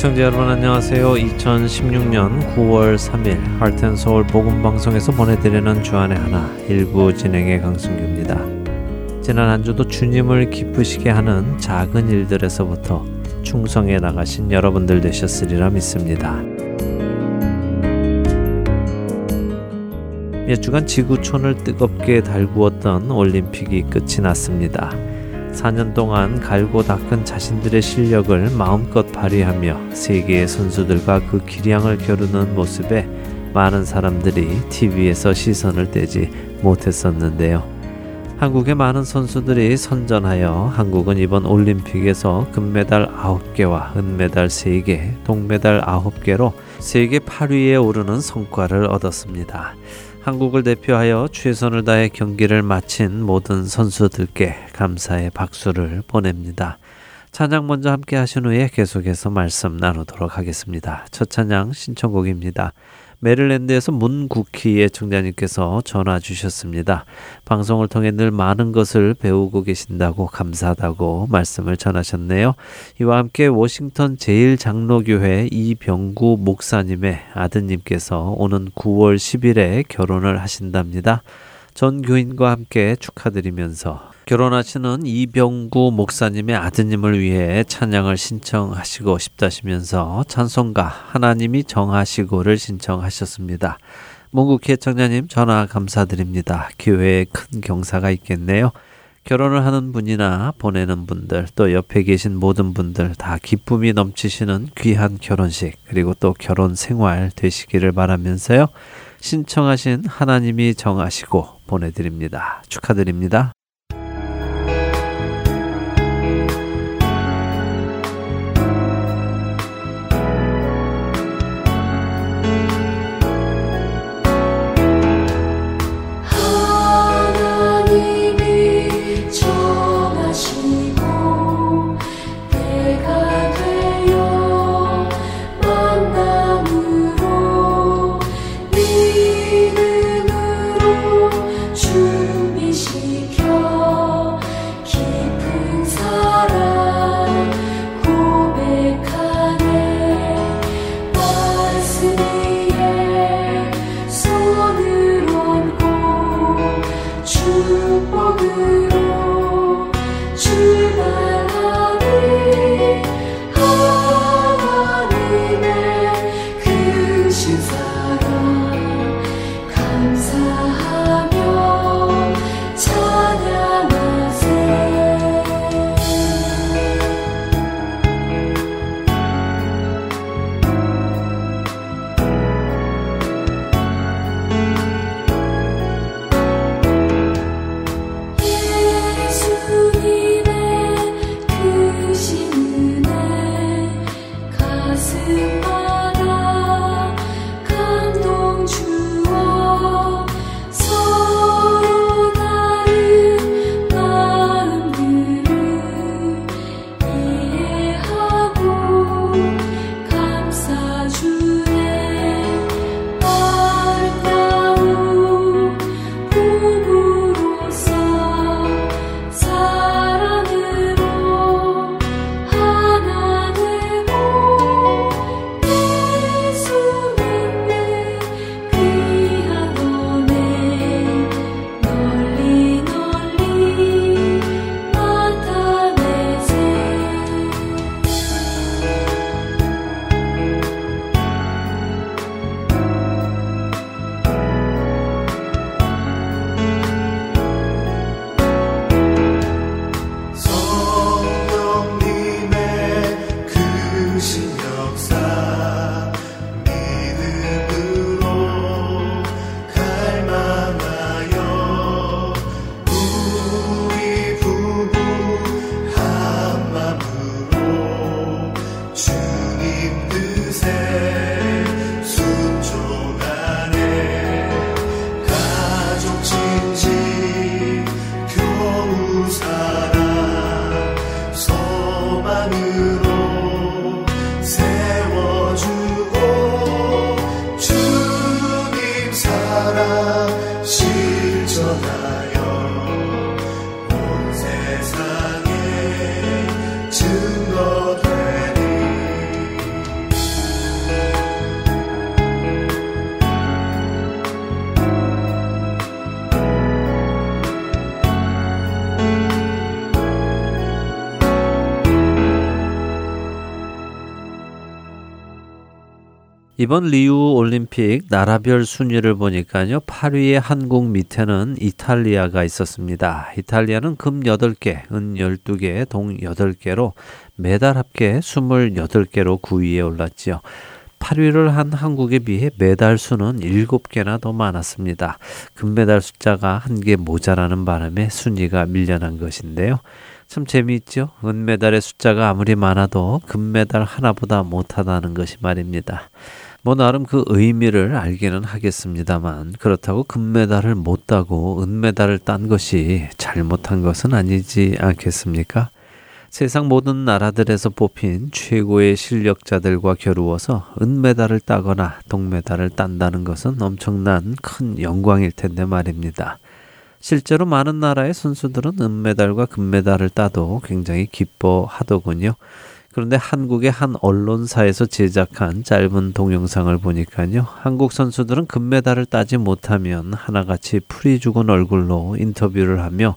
애청자 여러분 안녕하세요. 2016년 9월 3일 할텐서울 복음방송에서 보내드리는 주안의 하나 일부 진행의 강승규입니다. 지난 한 주도 주님을 기쁘시게 하는 작은 일들에서부터 충성해 나가신 여러분들 되셨으리라 믿습니다. 몇 주간 지구촌을 뜨겁게 달구었던 올림픽이 끝이 났습니다. 4년 동안 갈고 닦은 자신들의 실력을 마음껏 발휘하며 세계의 선수들과 그 기량을 겨루는 모습에 많은 사람들이 TV에서 시선을 떼지 못했었는데요. 한국의 많은 선수들이 선전하여 한국은 이번 올림픽에서 금메달 9개와 은메달 3개, 동메달 9개로 세계 8위에 오르는 성과를 얻었습니다. 한국을 대표하여 최선을 다해 경기를 마친 모든 선수들께 감사의 박수를 보냅니다. 찬양 먼저 함께 하신 후에 계속해서 말씀 나누도록 하겠습니다. 첫 찬양 신청곡입니다. 메릴랜드에서 문국희 애청자님께서 전화 주셨습니다. 방송을 통해 늘 많은 것을 배우고 계신다고 감사하다고 말씀을 전하셨네요. 이와 함께 워싱턴 제일장로교회 이병구 목사님의 아드님께서 오는 9월 10일에 결혼을 하신답니다. 전 교인과 함께 축하드리면서 결혼하시는 이병구 목사님의 아드님을 위해 찬양을 신청하시고 싶다시면서 찬송가 하나님이 정하시고를 신청하셨습니다. 문국희 청자님 전화 감사드립니다. 교회에 큰 경사가 있겠네요. 결혼을 하는 분이나 보내는 분들 또 옆에 계신 모든 분들 다 기쁨이 넘치시는 귀한 결혼식 그리고 또 결혼 생활 되시기를 바라면서요. 신청하신 하나님이 정하시고 보내드립니다. 축하드립니다. 이번 리우 올림픽 나라별 순위를 보니까요. 8위에 한국 밑에는 이탈리아가 있었습니다. 이탈리아는 금 8개, 은 12개, 동 8개로 메달 합계 28개로 9위에 올랐지요. 8위를 한 한국에 비해 메달 수는 7개나 더 많았습니다. 금메달 숫자가 한 개 모자라는 바람에 순위가 밀려난 것인데요. 참 재미있죠? 은메달의 숫자가 아무리 많아도 금메달 하나보다 못하다는 것이 말입니다. 뭐 나름 그 의미를 알기는 하겠습니다만 그렇다고 금메달을 못 따고 은메달을 딴 것이 잘못한 것은 아니지 않겠습니까? 세상 모든 나라들에서 뽑힌 최고의 실력자들과 겨루어서 은메달을 따거나 동메달을 딴다는 것은 엄청난 큰 영광일 텐데 말입니다. 실제로 많은 나라의 선수들은 은메달과 금메달을 따도 굉장히 기뻐하더군요. 그런데 한국의 한 언론사에서 제작한 짧은 동영상을 보니까요. 한국 선수들은 금메달을 따지 못하면 하나같이 풀이 죽은 얼굴로 인터뷰를 하며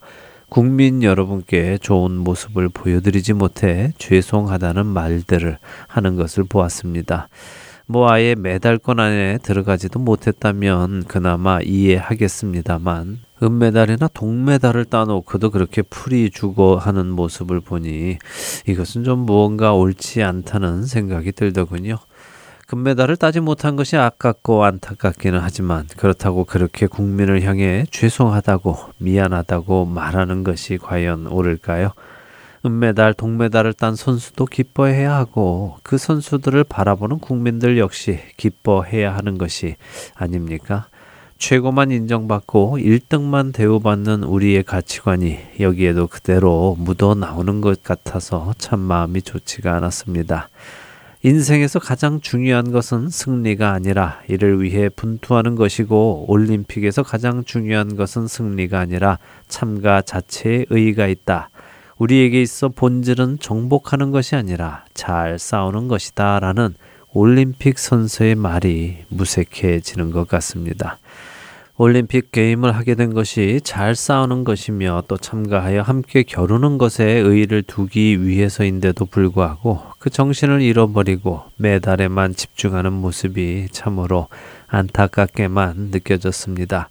국민 여러분께 좋은 모습을 보여드리지 못해 죄송하다는 말들을 하는 것을 보았습니다. 뭐 아예 메달권 안에 들어가지도 못했다면 그나마 이해하겠습니다만 은메달이나 동메달을 따놓고도 그렇게 풀이 주고 하는 모습을 보니 이것은 좀 무언가 옳지 않다는 생각이 들더군요. 금메달을 따지 못한 것이 아깝고 안타깝기는 하지만 그렇다고 그렇게 국민을 향해 죄송하다고 미안하다고 말하는 것이 과연 옳을까요? 은메달, 동메달을 딴 선수도 기뻐해야 하고 그 선수들을 바라보는 국민들 역시 기뻐해야 하는 것이 아닙니까? 최고만 인정받고 1등만 대우받는 우리의 가치관이 여기에도 그대로 묻어 나오는 것 같아서 참 마음이 좋지가 않았습니다. 인생에서 가장 중요한 것은 승리가 아니라 이를 위해 분투하는 것이고 올림픽에서 가장 중요한 것은 승리가 아니라 참가 자체의 의의가 있다. 우리에게 있어 본질은 정복하는 것이 아니라 잘 싸우는 것이다. 라는 올림픽 선수의 말이 무색해지는 것 같습니다. 올림픽 게임을 하게 된 것이 잘 싸우는 것이며 또 참가하여 함께 겨루는 것에 의의를 두기 위해서인데도 불구하고 그 정신을 잃어버리고 메달에만 집중하는 모습이 참으로 안타깝게만 느껴졌습니다.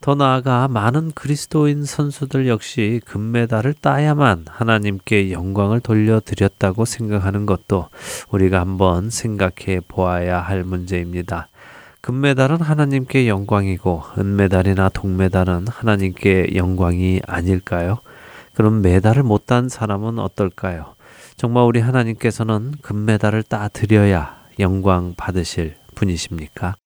더 나아가 많은 그리스도인 선수들 역시 금메달을 따야만 하나님께 영광을 돌려드렸다고 생각하는 것도 우리가 한번 생각해 보아야 할 문제입니다. 금메달은 하나님께 영광이고 은메달이나 동메달은 하나님께 영광이 아닐까요? 그럼 메달을 못 딴 사람은 어떨까요? 정말 우리 하나님께서는 금메달을 따 드려야 영광 받으실 분이십니까?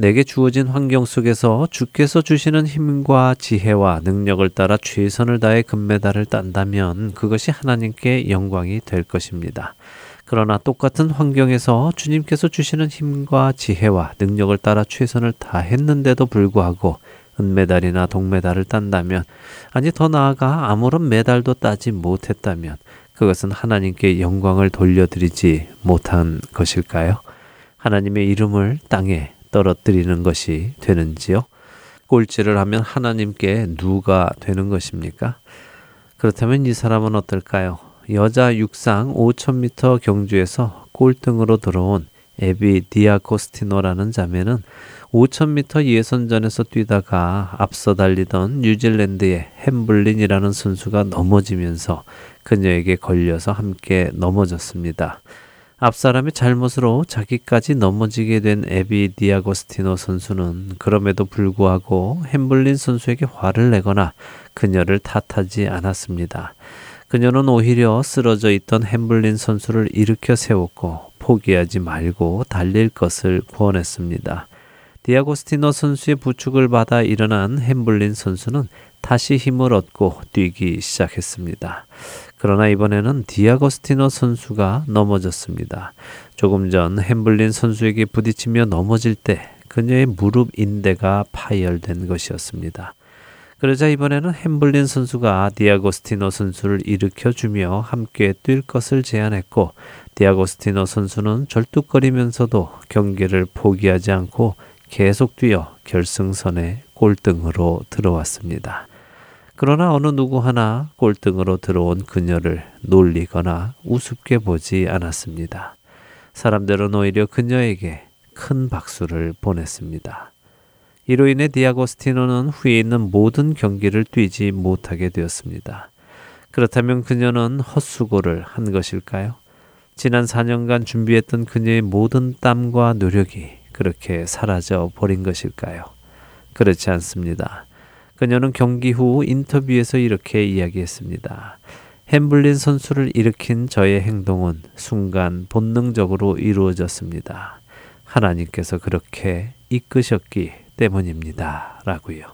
내게 주어진 환경 속에서 주께서 주시는 힘과 지혜와 능력을 따라 최선을 다해 금메달을 딴다면 그것이 하나님께 영광이 될 것입니다. 그러나 똑같은 환경에서 주님께서 주시는 힘과 지혜와 능력을 따라 최선을 다했는데도 불구하고 은메달이나 동메달을 딴다면, 아니 더 나아가 아무런 메달도 따지 못했다면, 그것은 하나님께 영광을 돌려드리지 못한 것일까요? 하나님의 이름을 땅에 떨어뜨리는 것이 되는지요? 꼴찌를 하면 하나님께 누가 되는 것입니까? 그렇다면 이 사람은 어떨까요? 여자 육상 5000m 경주에서 꼴등으로 들어온 에비 디아코스티노라는 자매는 5000m 예선전에서 뛰다가 앞서 달리던 뉴질랜드의 햄블린이라는 선수가 넘어지면서 그녀에게 걸려서 함께 넘어졌습니다. 앞사람의 잘못으로 자기까지 넘어지게 된 에비 디아고스티노 선수는 그럼에도 불구하고 햄블린 선수에게 화를 내거나 그녀를 탓하지 않았습니다. 그녀는 오히려 쓰러져 있던 햄블린 선수를 일으켜 세웠고 포기하지 말고 달릴 것을 권했습니다. 디아고스티노 선수의 부축을 받아 일어난 햄블린 선수는 다시 힘을 얻고 뛰기 시작했습니다. 그러나 이번에는 디아고스티노 선수가 넘어졌습니다. 조금 전 햄블린 선수에게 부딪히며 넘어질 때 그녀의 무릎 인대가 파열된 것이었습니다. 그러자 이번에는 햄블린 선수가 디아고스티노 선수를 일으켜주며 함께 뛸 것을 제안했고 디아고스티노 선수는 절뚝거리면서도 경기를 포기하지 않고 계속 뛰어 결승선에 꼴등으로 들어왔습니다. 그러나 어느 누구 하나 꼴등으로 들어온 그녀를 놀리거나 우습게 보지 않았습니다. 사람들은 오히려 그녀에게 큰 박수를 보냈습니다. 이로 인해 디아고스티노는 후에 있는 모든 경기를 뛰지 못하게 되었습니다. 그렇다면 그녀는 헛수고를 한 것일까요? 지난 4년간 준비했던 그녀의 모든 땀과 노력이 그렇게 사라져 버린 것일까요? 그렇지 않습니다. 그녀는 경기 후 인터뷰에서 이렇게 이야기했습니다. 햄블린 선수를 일으킨 저의 행동은 순간 본능적으로 이루어졌습니다. 하나님께서 그렇게 이끄셨기 때문입니다. 라고요.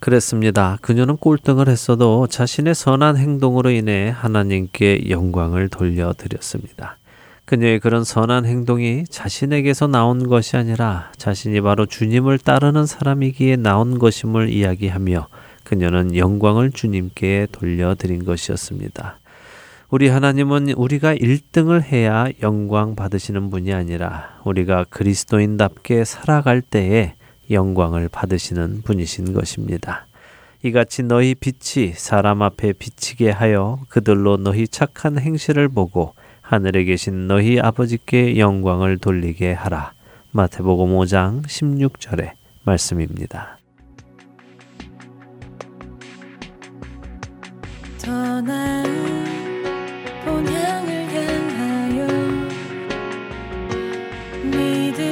그랬습니다. 그녀는 꼴등을 했어도 자신의 선한 행동으로 인해 하나님께 영광을 돌려드렸습니다. 그녀의 그런 선한 행동이 자신에게서 나온 것이 아니라 자신이 바로 주님을 따르는 사람이기에 나온 것임을 이야기하며 그녀는 영광을 주님께 돌려드린 것이었습니다. 우리 하나님은 우리가 1등을 해야 영광 받으시는 분이 아니라 우리가 그리스도인답게 살아갈 때에 영광을 받으시는 분이신 것입니다. 이같이 너희 빛이 사람 앞에 비치게 하여 그들로 너희 착한 행실을 보고 하늘에 계신 너희 아버지께 영광을 돌리게 하라. 마태복음 5장 16절의 말씀입니다. 향하여 믿음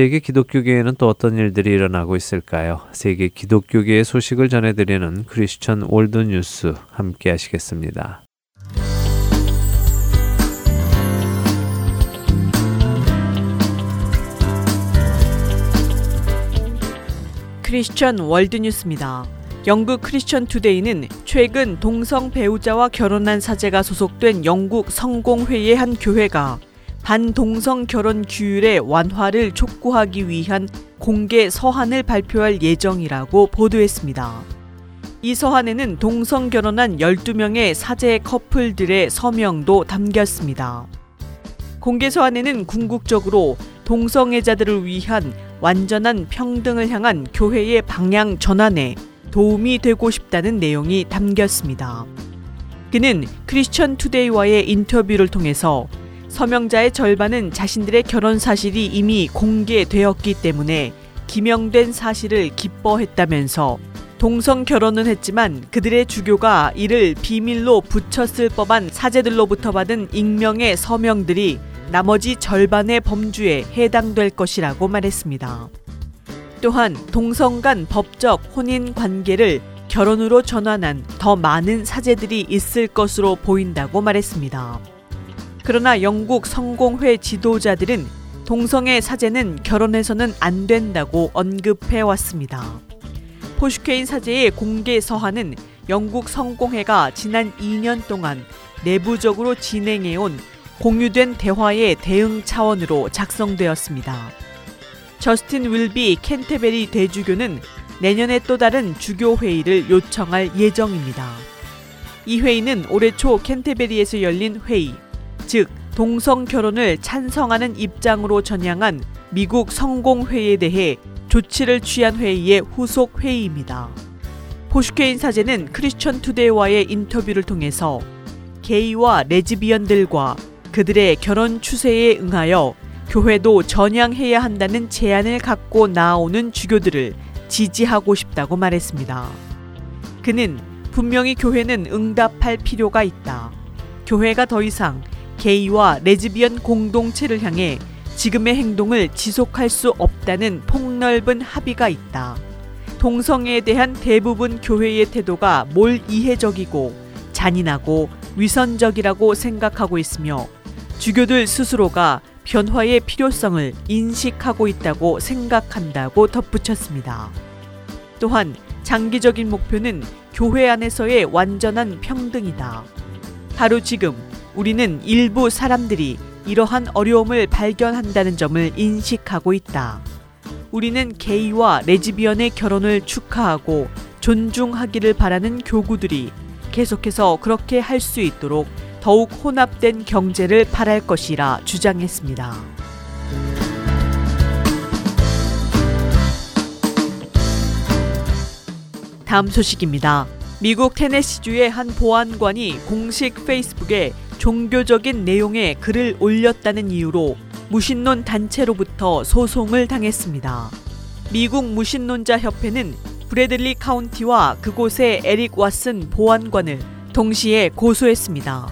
세계 기독교계에는 또 어떤 일들이 일어나고 있을까요? 세계 기독교계의 소식을 전해드리는 크리스천 월드 뉴스 함께 하시겠습니다. 크리스천 월드 뉴스입니다. 영국 크리스천 투데이는 최근 동성 배우자와 결혼한 사제가 소속된 영국 성공회의 한 교회가 반동성 결혼 규율의 완화를 촉구하기 위한 공개 서한을 발표할 예정이라고 보도했습니다. 이 서한에는 동성 결혼한 12명의 사제 커플들의 서명도 담겼습니다. 공개 서한에는 궁극적으로 동성애자들을 위한 완전한 평등을 향한 교회의 방향 전환에 도움이 되고 싶다는 내용이 담겼습니다. 그는 크리스천 투데이와의 인터뷰를 통해서 서명자의 절반은 자신들의 결혼 사실이 이미 공개되었기 때문에 기명된 사실을 기뻐했다면서 동성 결혼은 했지만 그들의 주교가 이를 비밀로 붙였을 법한 사제들로부터 받은 익명의 서명들이 나머지 절반의 범주에 해당될 것이라고 말했습니다. 또한 동성 간 법적 혼인 관계를 결혼으로 전환한 더 많은 사제들이 있을 것으로 보인다고 말했습니다. 그러나 영국 성공회 지도자들은 동성애 사제는 결혼해서는 안 된다고 언급해 왔습니다. 포슈케인 사제의 공개 서한은 영국 성공회가 지난 2년 동안 내부적으로 진행해온 공유된 대화의 대응 차원으로 작성되었습니다. 저스틴 웰비 캔터베리 대주교는 내년에 또 다른 주교 회의를 요청할 예정입니다. 이 회의는 올해 초 캔터베리에서 열린 회의, 즉 동성 결혼을 찬성하는 입장으로 전향한 미국 성공회에 대해 조치를 취한 회의의 후속 회의입니다. 포슈케인 사제는 크리스천 투데이와의 인터뷰를 통해서 게이와 레즈비언들과 그들의 결혼 추세에 응하여 교회도 전향해야 한다는 제안을 갖고 나오는 주교들을 지지하고 싶다고 말했습니다. 그는 분명히 교회는 응답할 필요가 있다. 교회가 더 이상 게이와 레즈비언 공동체를 향해 지금의 행동을 지속할 수 없다는 폭넓은 합의가 있다. 동성애에 대한 대부분 교회의 태도가 몰 이해적이고 잔인하고 위선적이라고 생각하고 있으며 주교들 스스로가 변화의 필요성을 인식하고 있다고 생각한다고 덧붙였습니다. 또한 장기적인 목표는 교회 안에서의 완전한 평등이다. 바로 지금 우리는 일부 사람들이 이러한 어려움을 발견한다는 점을 인식하고 있다. 우리는 게이와 레즈비언의 결혼을 축하하고 존중하기를 바라는 교구들이 계속해서 그렇게 할 수 있도록 더욱 혼합된 경제를 바랄 것이라 주장했습니다. 다음 소식입니다. 미국 테네시주의 한 보안관이 공식 페이스북에 종교적인 내용의 글을 올렸다는 이유로 무신론 단체로부터 소송을 당했습니다. 미국 무신론자 협회는 브래들리 카운티와 그곳의 에릭 왓슨 보안관을 동시에 고소했습니다.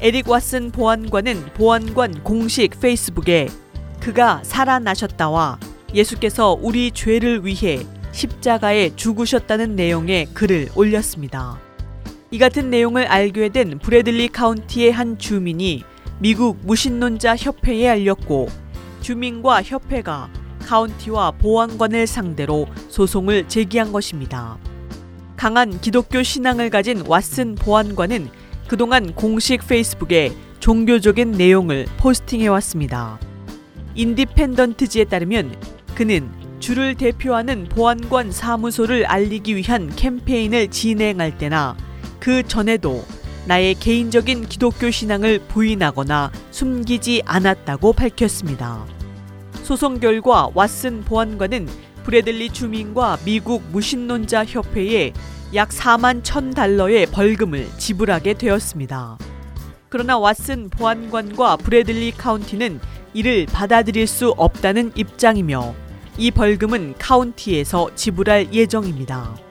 에릭 왓슨 보안관은 보안관 공식 페이스북에 그가 살아나셨다와 예수께서 우리 죄를 위해 십자가에 죽으셨다는 내용의 글을 올렸습니다. 이 같은 내용을 알게 된 브래들리 카운티의 한 주민이 미국 무신론자 협회에 알렸고 주민과 협회가 카운티와 보안관을 상대로 소송을 제기한 것입니다. 강한 기독교 신앙을 가진 왓슨 보안관은 그동안 공식 페이스북에 종교적인 내용을 포스팅해 왔습니다. 인디펜던트지에 따르면 그는 주를 대표하는 보안관 사무소를 알리기 위한 캠페인을 진행할 때나 그 전에도 나의 개인적인 기독교 신앙을 부인하거나 숨기지 않았다고 밝혔습니다. 소송 결과 왓슨 보안관은 브래들리 주민과 미국 무신론자 협회에 약 4만 1천 달러의 벌금을 지불하게 되었습니다. 그러나 왓슨 보안관과 브래들리 카운티는 이를 받아들일 수 없다는 입장이며 이 벌금은 카운티에서 지불할 예정입니다.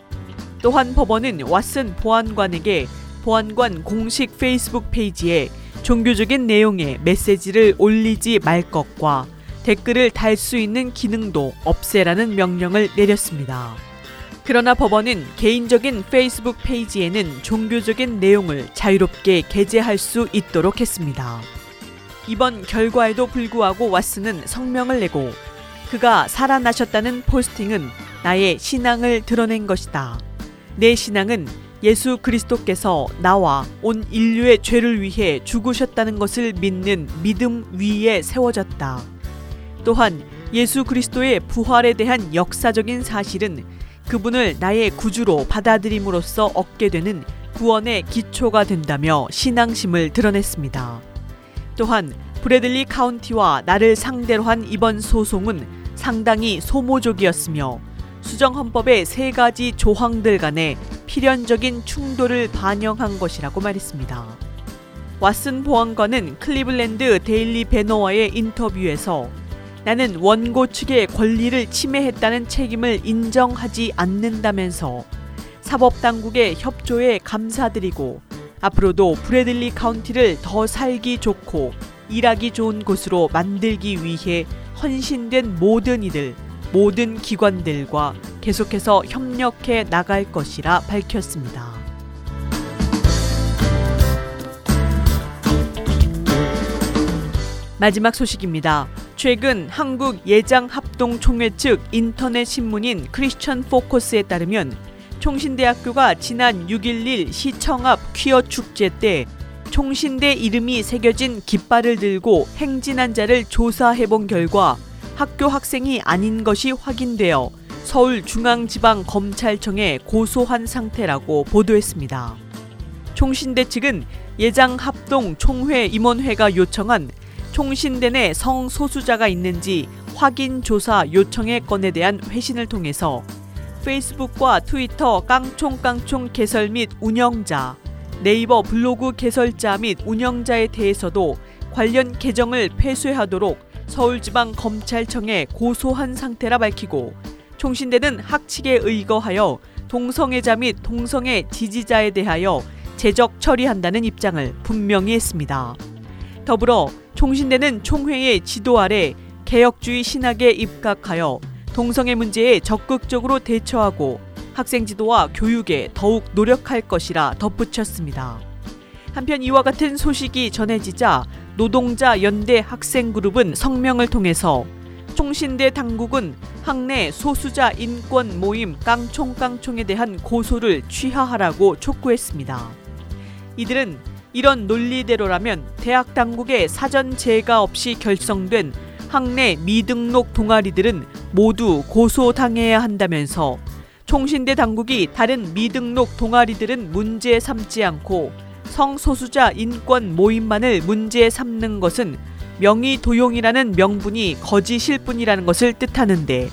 또한 법원은 왓슨 보안관에게 보안관 공식 페이스북 페이지에 종교적인 내용의 메시지를 올리지 말 것과 댓글을 달 수 있는 기능도 없애라는 명령을 내렸습니다. 그러나 법원은 개인적인 페이스북 페이지에는 종교적인 내용을 자유롭게 게재할 수 있도록 했습니다. 이번 결과에도 불구하고 왓슨은 성명을 내고 그가 살아나셨다는 포스팅은 나의 신앙을 드러낸 것이다. 내 신앙은 예수 그리스도께서 나와 온 인류의 죄를 위해 죽으셨다는 것을 믿는 믿음 위에 세워졌다. 또한 예수 그리스도의 부활에 대한 역사적인 사실은 그분을 나의 구주로 받아들임으로써 얻게 되는 구원의 기초가 된다며 신앙심을 드러냈습니다. 또한 브래들리 카운티와 나를 상대로 한 이번 소송은 상당히 소모적이었으며 수정 헌법의 세 가지 조항들 간의 필연적인 충돌을 반영한 것이라고 말했습니다. 왓슨 보안관은 Cleveland Daily Banner와의 인터뷰에서 나는 원고 측의 권리를 침해했다는 책임을 인정하지 않는다면서 사법당국의 협조에 감사드리고 앞으로도 브래들리 카운티를 더 살기 좋고 일하기 좋은 곳으로 만들기 위해 헌신된 모든 이들, 모든 기관들과 계속해서 협력해 나갈 것이라 밝혔습니다. 마지막 소식입니다. 최근 한국 예장 합동 총회 측 인터넷 신문인 크리스천 포커스에 따르면 총신대학교가 지난 6.11 시청 앞 퀴어 축제 때 총신대 이름이 새겨진 깃발을 들고 행진한 자를 조사해 본 결과 학교 학생이 아닌 것이 확인되어 서울중앙지방검찰청에 고소한 상태라고 보도했습니다. 총신대 측은 예장 합동 총회 임원회가 요청한 총신대 내 성소수자가 있는지 확인 조사 요청의 건에 대한 회신을 통해서 페이스북과 트위터 깡총깡총 개설 및 운영자, 네이버 블로그 개설자 및 운영자에 대해서도 관련 계정을 폐쇄하도록 서울지방검찰청에 고소한 상태라 밝히고 총신대는 학칙에 의거하여 동성애자 및 동성애 지지자에 대하여 제적 처리한다는 입장을 분명히 했습니다. 더불어 총신대는 총회의 지도 아래 개혁주의 신학에 입각하여 동성애 문제에 적극적으로 대처하고 학생 지도와 교육에 더욱 노력할 것이라 덧붙였습니다. 한편 이와 같은 소식이 전해지자 노동자 연대 학생 그룹은 성명을 통해서 총신대 당국은 학내 소수자 인권 모임 깡총깡총에 대한 고소를 취하하라고 촉구했습니다. 이들은 이런 논리대로라면 대학 당국의 사전 제가 없이 결성된 학내 미등록 동아리들은 모두 고소당해야 한다면서 총신대 당국이 다른 미등록 동아리들은 문제 삼지 않고 성소수자 인권 모임만을 문제 삼는 것은 명의 도용이라는 명분이 거짓일 뿐이라는 것을 뜻하는데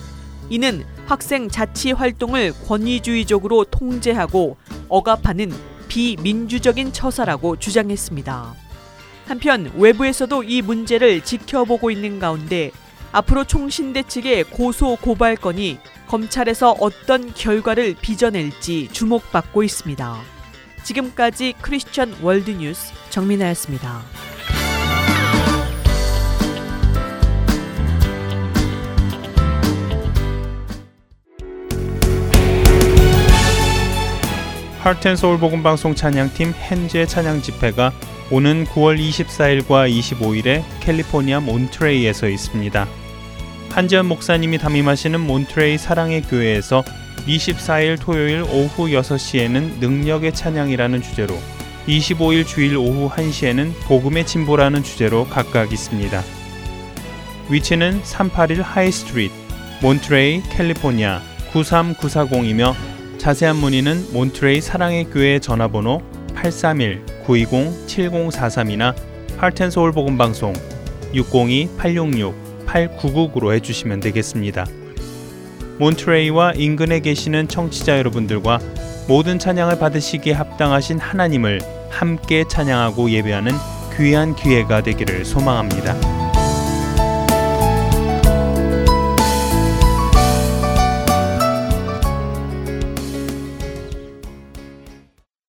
이는 학생 자치 활동을 권위주의적으로 통제하고 억압하는 비민주적인 처사라고 주장했습니다. 한편 외부에서도 이 문제를 지켜보고 있는 가운데 앞으로 총신대 측의 고소 고발 건이 검찰에서 어떤 결과를 빚어낼지 주목받고 있습니다. 지금까지 크리스천 월드뉴스 정민아였습니다. Heart and Soul 복음방송 찬양팀 hen제 찬양 집회가 오는 9월 24일과 25일에 캘리포니아 몬트레이에서 있습니다. 한지연 목사님이 담임하시는 몬트레이 사랑의 교회에서 24일 토요일 오후 6시에는 능력의 찬양이라는 주제로 25일 주일 오후 1시에는 복음의 진보라는 주제로 각각 있습니다. 위치는 381 High Street, 몬트레이, 캘리포니아 93940이며 자세한 문의는 몬트레이 사랑의 교회 전화번호 831-920-7043이나 할텐서울 복음방송 602-866-8999로 해주시면 되겠습니다. 몬트레이와 인근에 계시는 청취자 여러분들과 모든 찬양을 받으시기에 합당하신 하나님을 함께 찬양하고 예배하는 귀한 기회가 되기를 소망합니다.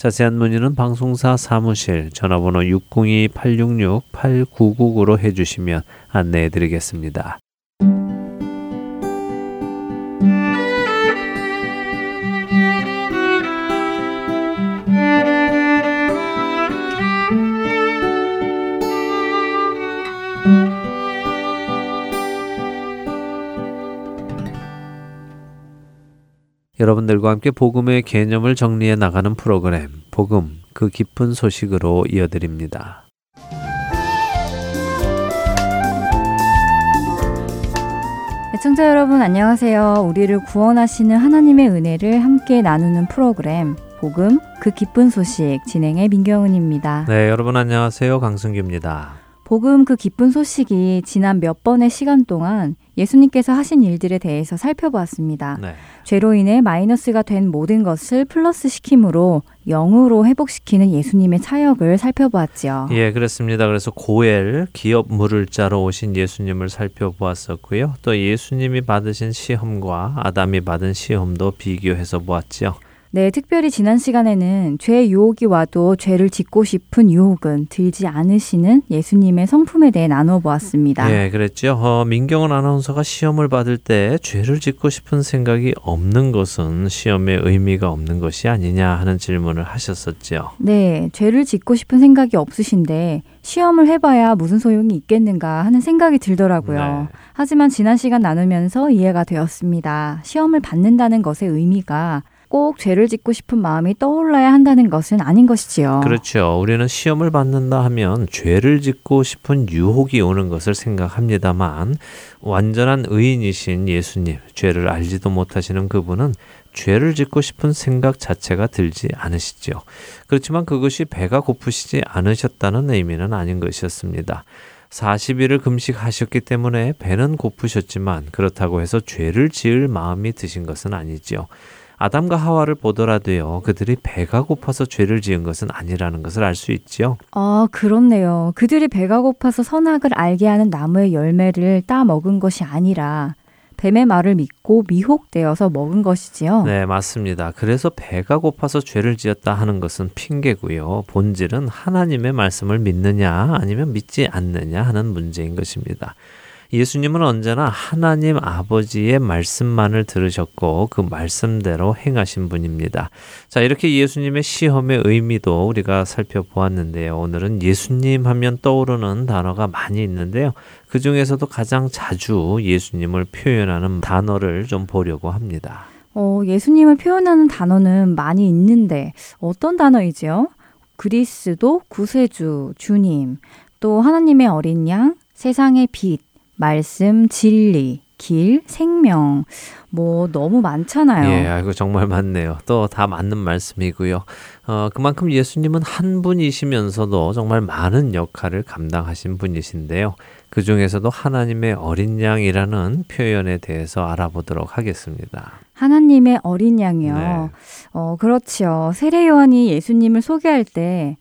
자세한 문의는 방송사 사무실 전화번호 602-866-8999로 해주시면 안내해 드리겠습니다. 여러분들과 함께 복음의 개념을 정리해 나가는 프로그램 복음 그 기쁜 소식으로 이어드립니다. 애청자 여러분 안녕하세요. 우리를 구원하시는 하나님의 은혜를 함께 나누는 프로그램 복음 그 기쁜 소식 진행의 민경은입니다. 네, 여러분 안녕하세요. 강승규입니다. 복음 그 기쁜 소식이 지난 몇 번의 시간 동안 예수님께서 하신 일들에 대해서 살펴보았습니다. 네. 죄로 인해 마이너스가 된 모든 것을 플러스 시킴으로 영으로 회복시키는 예수님의 차역을 살펴보았지요. 예, 그렇습니다. 그래서 고엘 기업 물을 자로 오신 예수님을 살펴보았었고요. 또 예수님이 받으신 시험과 아담이 받은 시험도 비교해서 보았지요. 네, 특별히 지난 시간에는 죄 유혹이 와도 죄를 짓고 싶은 유혹은 들지 않으시는 예수님의 성품에 대해 나누어 보았습니다. 네, 그랬죠. 어, 민경은 아나운서가 시험을 받을 때 죄를 짓고 싶은 생각이 없는 것은 시험에 의미가 없는 것이 아니냐 하는 질문을 하셨었죠. 네, 죄를 짓고 싶은 생각이 없으신데 시험을 해봐야 무슨 소용이 있겠는가 하는 생각이 들더라고요. 네. 하지만 지난 시간 나누면서 이해가 되었습니다. 시험을 받는다는 것의 의미가 꼭 죄를 짓고 싶은 마음이 떠올라야 한다는 것은 아닌 것이지요. 그렇죠. 우리는 시험을 받는다 하면 죄를 짓고 싶은 유혹이 오는 것을 생각합니다만 완전한 의인이신 예수님, 죄를 알지도 못하시는 그분은 죄를 짓고 싶은 생각 자체가 들지 않으시죠. 그렇지만 그것이 배가 고프시지 않으셨다는 의미는 아닌 것이었습니다. 40일을 금식하셨기 때문에 배는 고프셨지만 그렇다고 해서 죄를 지을 마음이 드신 것은 아니지요. 아담과 하와를 보더라도요, 그들이 배가 고파서 죄를 지은 것은 아니라는 것을 알 수 있지요. 아, 그렇네요. 그들이 배가 고파서 선악을 알게 하는 나무의 열매를 따 먹은 것이 아니라 뱀의 말을 믿고 미혹되어서 먹은 것이지요. 네, 맞습니다. 그래서 배가 고파서 죄를 지었다 하는 것은 핑계고요. 본질은 하나님의 말씀을 믿느냐 아니면 믿지 않느냐 하는 문제인 것입니다. 예수님은 언제나 하나님 아버지의 말씀만을 들으셨고 그 말씀대로 행하신 분입니다. 자, 이렇게 예수님의 시험의 의미도 우리가 살펴보았는데요. 오늘은 예수님 하면 떠오르는 단어가 많이 있는데요. 그 중에서도 가장 자주 예수님을 표현하는 단어를 좀 보려고 합니다. 어, 예수님을 표현하는 단어는 많이 있는데 어떤 단어이지요? 그리스도, 구세주, 주님, 또 하나님의 어린 양, 세상의 빛, 말씀, 진리, 길, 생명. 뭐 너무 많잖아요. 예, 아이고 정말 많네요. 또 다 맞는 말씀이고요. 어, 그만큼 예수님은 한 분이시면서도 정말 많은 역할을 감당하신 분이신데요. 그 중에서도 하나님의 어린 양이라는 표현에 대해서 알아보도록 하겠습니다. 하나님의 어린 양이요. 네. 어, 그렇지요. 세례 요한이 예수님을 소개할 때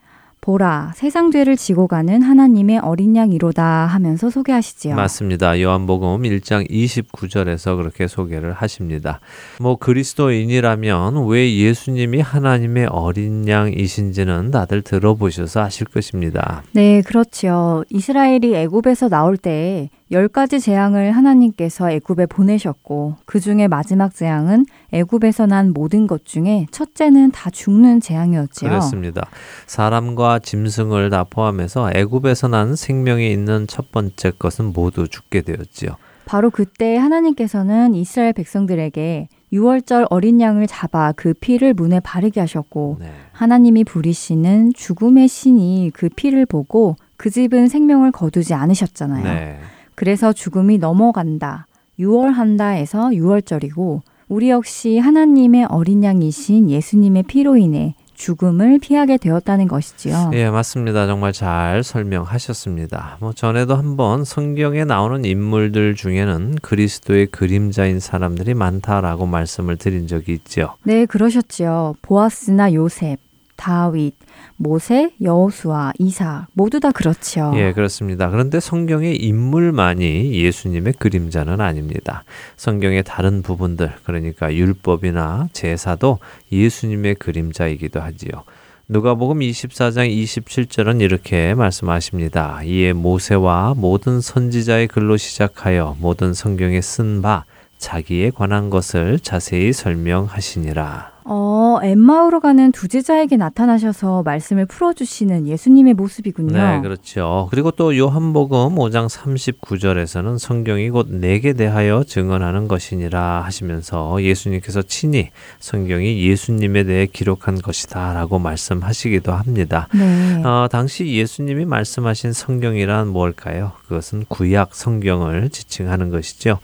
보라 세상 죄를 지고 가는 하나님의 어린 양이로다 하면서 소개하시지요. 맞습니다. 요한복음 1장 29절에서 그렇게 소개를 하십니다. 뭐 그리스도인이라면 왜 예수님이 하나님의 어린 양이신지는 다들 들어보셔서 아실 것입니다. 네, 그렇지요. 이스라엘이 애굽에서 나올 때 열 가지 재앙을 하나님께서 애굽에 보내셨고 그 중에 마지막 재앙은 애굽에서 난 모든 것 중에 첫째는 다 죽는 재앙이었지요. 그렇습니다. 사람과 짐승을 다 포함해서 애굽에서 난 생명이 있는 첫 번째 것은 모두 죽게 되었지요. 바로 그때 하나님께서는 이스라엘 백성들에게 6월절 어린 양을 잡아 그 피를 문에 바르게 하셨고 네. 하나님이 부리시는 죽음의 신이 그 피를 보고 그 집은 생명을 거두지 않으셨잖아요. 네. 그래서 죽음이 넘어간다. 6월한다에서 6월절이고 우리 역시 하나님의 어린 양이신 예수님의 피로 인해 죽음을 피하게 되었다는 것이지요. 예, 맞습니다. 정말 잘 설명하셨습니다. 뭐 전에도 한번 성경에 나오는 인물들 중에는 그리스도의 그림자인 사람들이 많다라고 말씀을 드린 적이 있죠. 네, 그러셨지요. 보아스나 요셉, 다윗, 모세, 여호수아, 이사 모두 다 그렇죠. 예, 그렇습니다. 그런데 성경의 인물만이 예수님의 그림자는 아닙니다. 성경의 다른 부분들, 그러니까 율법이나 제사도 예수님의 그림자이기도 하지요. 누가복음 24장 27절은 이렇게 말씀하십니다. 이에 모세와 모든 선지자의 글로 시작하여 모든 성경에 쓴 바 자기에 관한 것을 자세히 설명하시니라. 어, 엠마오로 가는 두 제자에게 나타나셔서 말씀을 풀어주시는 예수님의 모습이군요. 네, 그렇죠. 그리고 또 요한복음 5장 39절에서는 성경이 곧 내게 대하여 증언하는 것이니라 하시면서 예수님께서 친히 성경이 예수님에 대해 기록한 것이다 라고 말씀하시기도 합니다. 네. 어, 당시 예수님이 말씀하신 성경이란 뭘까요? 그것은 구약 성경을 지칭하는 것이죠.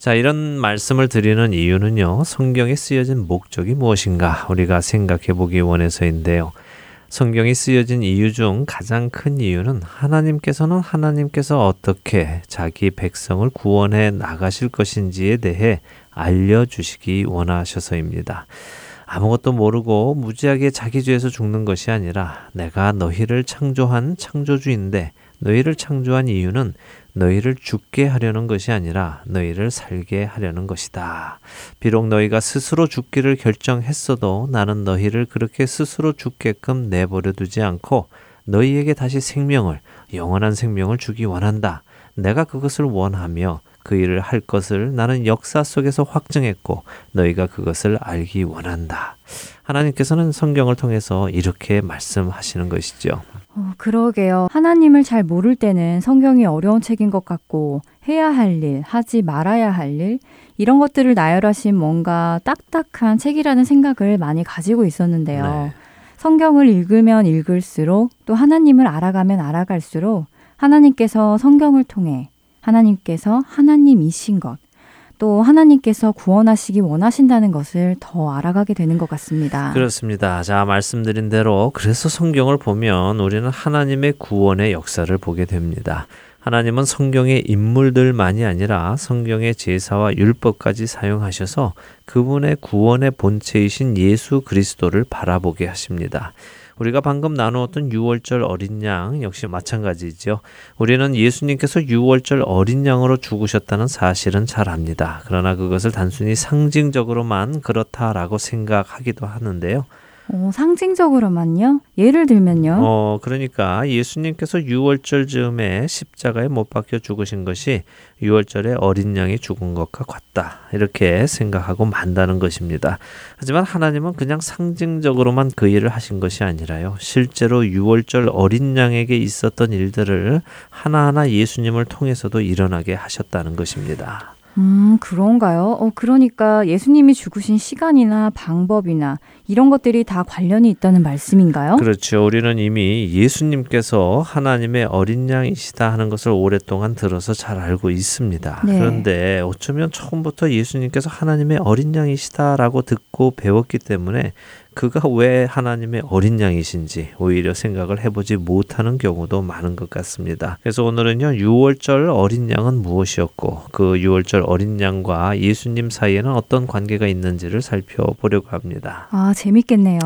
자, 이런 말씀을 드리는 이유는요, 성경에 쓰여진 목적이 무엇인가 우리가 생각해 보기 원해서인데요. 성경이 쓰여진 이유 중 가장 큰 이유는 하나님께서는 하나님께서 어떻게 자기 백성을 구원해 나가실 것인지에 대해 알려주시기 원하셔서입니다. 아무것도 모르고 무지하게 자기 죄에서 죽는 것이 아니라 내가 너희를 창조한 창조주인데 너희를 창조한 이유는 너희를 죽게 하려는 것이 아니라 너희를 살게 하려는 것이다. 비록 너희가 스스로 죽기를 결정했어도 나는 너희를 그렇게 스스로 죽게끔 내버려 두지 않고 너희에게 다시 생명을, 영원한 생명을 주기 원한다. 내가 그것을 원하며 그 일을 할 것을 나는 역사 속에서 확증했고 너희가 그것을 알기 원한다. 하나님께서는 성경을 통해서 이렇게 말씀하시는 것이죠. 어, 그러게요. 하나님을 잘 모를 때는 성경이 어려운 책인 것 같고 해야 할 일, 하지 말아야 할 일, 이런 것들을 나열하신 뭔가 딱딱한 책이라는 생각을 많이 가지고 있었는데요. 네. 성경을 읽으면 읽을수록 또 하나님을 알아가면 알아갈수록 하나님께서 성경을 통해 하나님께서 하나님이신 것, 또 하나님께서 구원하시기 원하신다는 것을 더 알아가게 되는 것 같습니다. 그렇습니다. 자, 말씀드린 대로 그래서 성경을 보면 우리는 하나님의 구원의 역사를 보게 됩니다. 하나님은 성경의 인물들만이 아니라 성경의 제사와 율법까지 사용하셔서 그분의 구원의 본체이신 예수 그리스도를 바라보게 하십니다. 우리가 방금 나누었던 6월절 어린 양 역시 마찬가지죠. 우리는 예수님께서 6월절 어린 양으로 죽으셨다는 사실은 잘 압니다. 그러나 그것을 단순히 상징적으로만 그렇다라고 생각하기도 하는데요. 어, 상징적으로만요? 예를 들면요? 어, 그러니까 예수님께서 6월절 즈음에 십자가에 못 박혀 죽으신 것이 6월절에 어린 양이 죽은 것과 같다. 이렇게 생각하고 만다는 것입니다. 하지만 하나님은 그냥 상징적으로만 그 일을 하신 것이 아니라요. 실제로 6월절 어린 양에게 있었던 일들을 하나하나 예수님을 통해서도 일어나게 하셨다는 것입니다. 음, 그런가요? 어, 그러니까 예수님이 죽으신 시간이나 방법이나 이런 것들이 다 관련이 있다는 말씀인가요? 그렇죠. 우리는 이미 예수님께서 하나님의 어린 양이시다 하는 것을 오랫동안 들어서 잘 알고 있습니다. 네. 그런데 어쩌면 처음부터 예수님께서 하나님의 어린 양이시다라고 듣고 배웠기 때문에 그가 왜 하나님의 어린 양이신지 오히려 생각을 해보지 못하는 경우도 많은 것 같습니다. 그래서 오늘은요, 6월절 어린 양은 무엇이었고, 그 6월절 어린 양과 예수님 사이에는 어떤 관계가 있는지를 살펴보려고 합니다. 아, 재밌겠네요.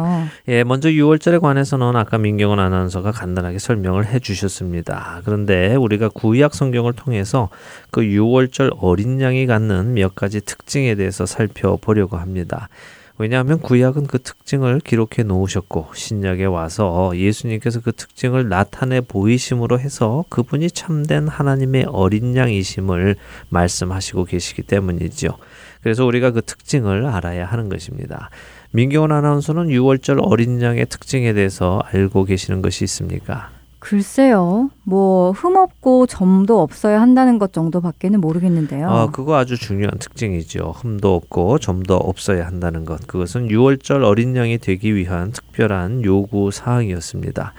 예, 먼저 6월절에 관해서는 아까 민경원 아나운서가 간단하게 설명을 해 주셨습니다. 그런데 우리가 구약 성경을 통해서 그 6월절 어린 양이 갖는 몇 가지 특징에 대해서 살펴보려고 합니다. 왜냐하면 구약은 그 특징을 기록해 놓으셨고 신약에 와서 예수님께서 그 특징을 나타내 보이심으로 해서 그분이 참된 하나님의 어린 양이심을 말씀하시고 계시기 때문이죠. 그래서 우리가 그 특징을 알아야 하는 것입니다. 민경원 아나운서는 6월절 어린 양의 특징에 대해서 알고 계시는 것이 있습니까? 글쎄요. 뭐 흠없고 점도 없어야 한다는 것 정도밖에는 모르겠는데요. 아, 그거 아주 중요한 특징이죠. 흠도 없고 점도 없어야 한다는 것. 그것은 6월절 어린 양이 되기 위한 특별한 요구 사항이었습니다.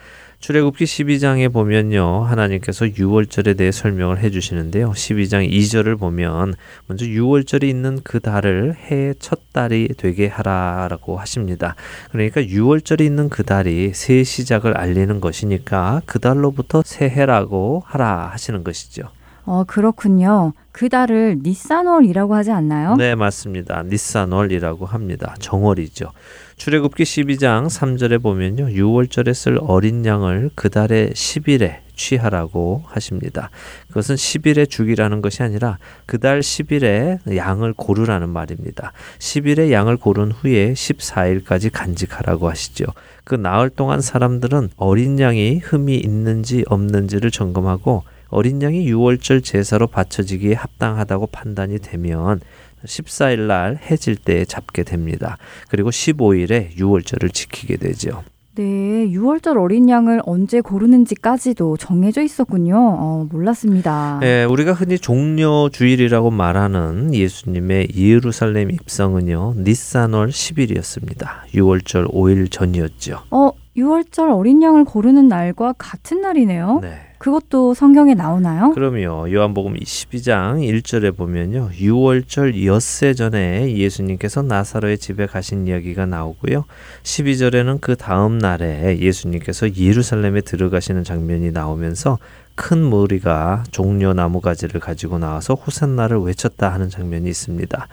출애굽기 12장에 보면요. 하나님께서 6월절에 대해 설명을 해 주시는데요. 12장 2절을 보면 먼저 6월절이 있는 그 달을 해의 첫 달이 되게 하라라고 하십니다. 그러니까 6월절이 있는 그 달이 새 시작을 알리는 것이니까 그 달로부터 새해라고 하라 하시는 것이죠. 어, 그렇군요. 그 달을 니산월이라고 하지 않나요? 네, 맞습니다. 니산월이라고 합니다. 정월이죠. 출애굽기 12장 3절에 보면요. 6월절에 쓸 어린 양을 그 달의 10일에 취하라고 하십니다. 그것은 10일에 죽이라는 것이 아니라 그달 10일에 양을 고르라는 말입니다. 10일에 양을 고른 후에 14일까지 간직하라고 하시죠. 그 나흘 동안 사람들은 어린 양이 흠이 있는지 없는지를 점검하고 어린 양이 6월절 제사로 바쳐지기에 합당하다고 판단이 되면 14일 날 해질 때 잡게 됩니다. 그리고 15일에 6월절을 지키게 되죠. 네, 6월절 어린 양을 언제 고르는지까지도 정해져 있었군요. 어, 몰랐습니다. 네, 우리가 흔히 종려 주일이라고 말하는 예수님의 예루살렘 입성은요, 니산월 10일이었습니다. 6월절 5일 전이었죠. 어, 6월절 어린 양을 고르는 날과 같은 날이네요. 네. 그것도 성경에 나오나요? 그럼요. 요한복음 22장 1절에 보면요. 6월절 엿새 전에 예수님께서 나사로의 집에 가신 이야기가 나오고요. 12절에는 그 다음 날에 예수님께서 예루살렘에 들어가시는 장면이 나오면서 큰 무리가 종려 나무 가지를 가지고 나와서 호산나를 외쳤다 하는 장면이 있습니다.